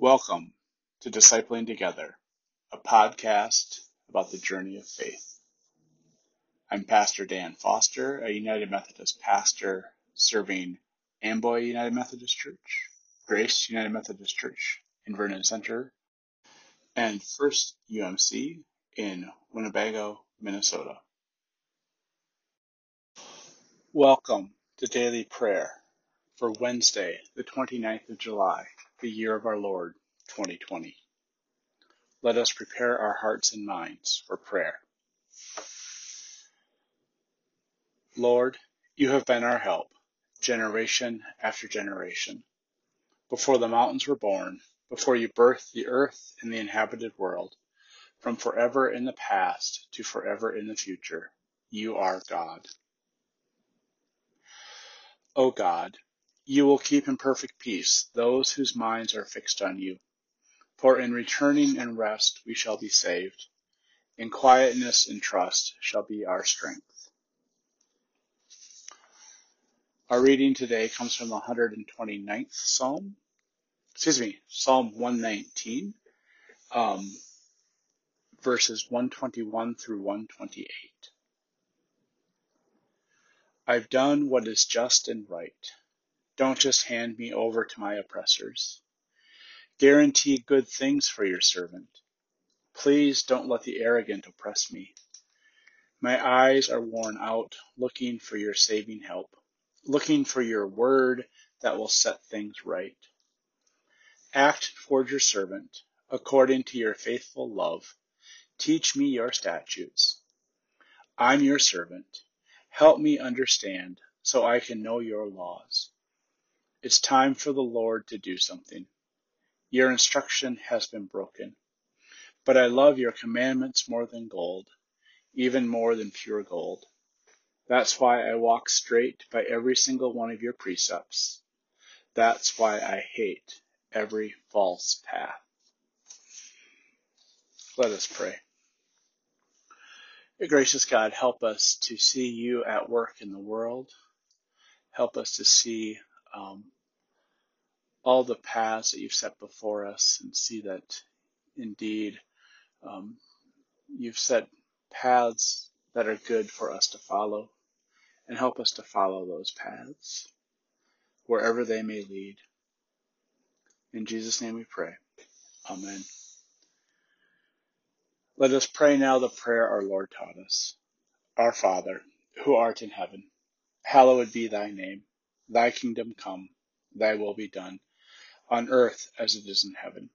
Welcome to Discipling Together, a podcast about the journey of faith. I'm Pastor Dan Foster, a United Methodist pastor serving Amboy United Methodist Church, Grace United Methodist Church in Vernon Center, and First UMC in Winnebago, Minnesota. Welcome to daily prayer for Wednesday, the 29th of July, the year of our Lord, 2020. Let us prepare our hearts and minds for prayer. Lord, you have been our help, generation after generation. Before the mountains were born, before you birthed the earth and the inhabited world, from forever in the past to forever in the future, you are God. O God, you will keep in perfect peace those whose minds are fixed on you. For in returning and rest we shall be saved. In quietness and trust shall be our strength. Our reading today comes from the 129th Psalm. Excuse me, Psalm 119, um, verses 121 through 128. I've done what is just and right. Don't just hand me over to my oppressors. Guarantee good things for your servant. Please don't let the arrogant oppress me. My eyes are worn out looking for your saving help, looking for your word that will set things right. Act toward your servant according to your faithful love. Teach me your statutes. I'm your servant. Help me understand so I can know your laws. It's time for the Lord to do something. Your instruction has been broken. But I love your commandments more than gold, even more than pure gold. That's why I walk straight by every single one of your precepts. That's why I hate every false path. Let us pray. Gracious God, help us to see you at work in the world. Help us to see um, all the paths that you've set before us and see that indeed um, you've set paths that are good for us to follow and help us to follow those paths wherever they may lead. In Jesus' name we pray. Amen. Let us pray now the prayer our Lord taught us. Our Father, who art in heaven, hallowed be thy name. Thy kingdom come, thy will be done, on earth as it is in heaven.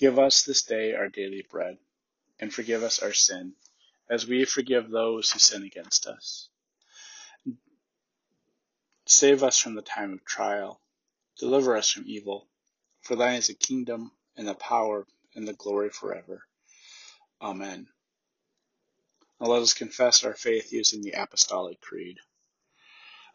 Give us this day our daily bread, and forgive us our sin, as we forgive those who sin against us. Save us from the time of trial. Deliver us from evil. For thine is the kingdom, and the power, and the glory forever. Amen. Now let us confess our faith using the Apostolic Creed.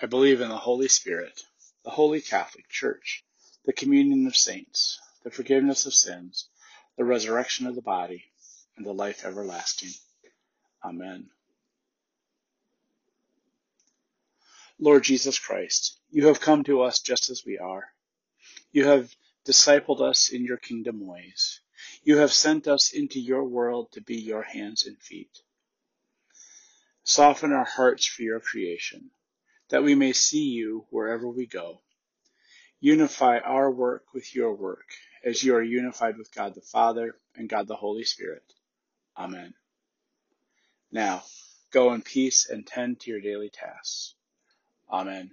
I believe in the Holy Spirit, the Holy Catholic Church, the communion of saints, the forgiveness of sins, the resurrection of the body, and the life everlasting. Amen. Lord Jesus Christ, you have come to us just as we are. You have discipled us in your kingdom ways. You have sent us into your world to be your hands and feet. Soften our hearts for your creation that we may see you wherever we go. Unify our work with your work, as you are unified with God the Father and God the Holy Spirit. Amen. Now, go in peace and tend to your daily tasks. Amen.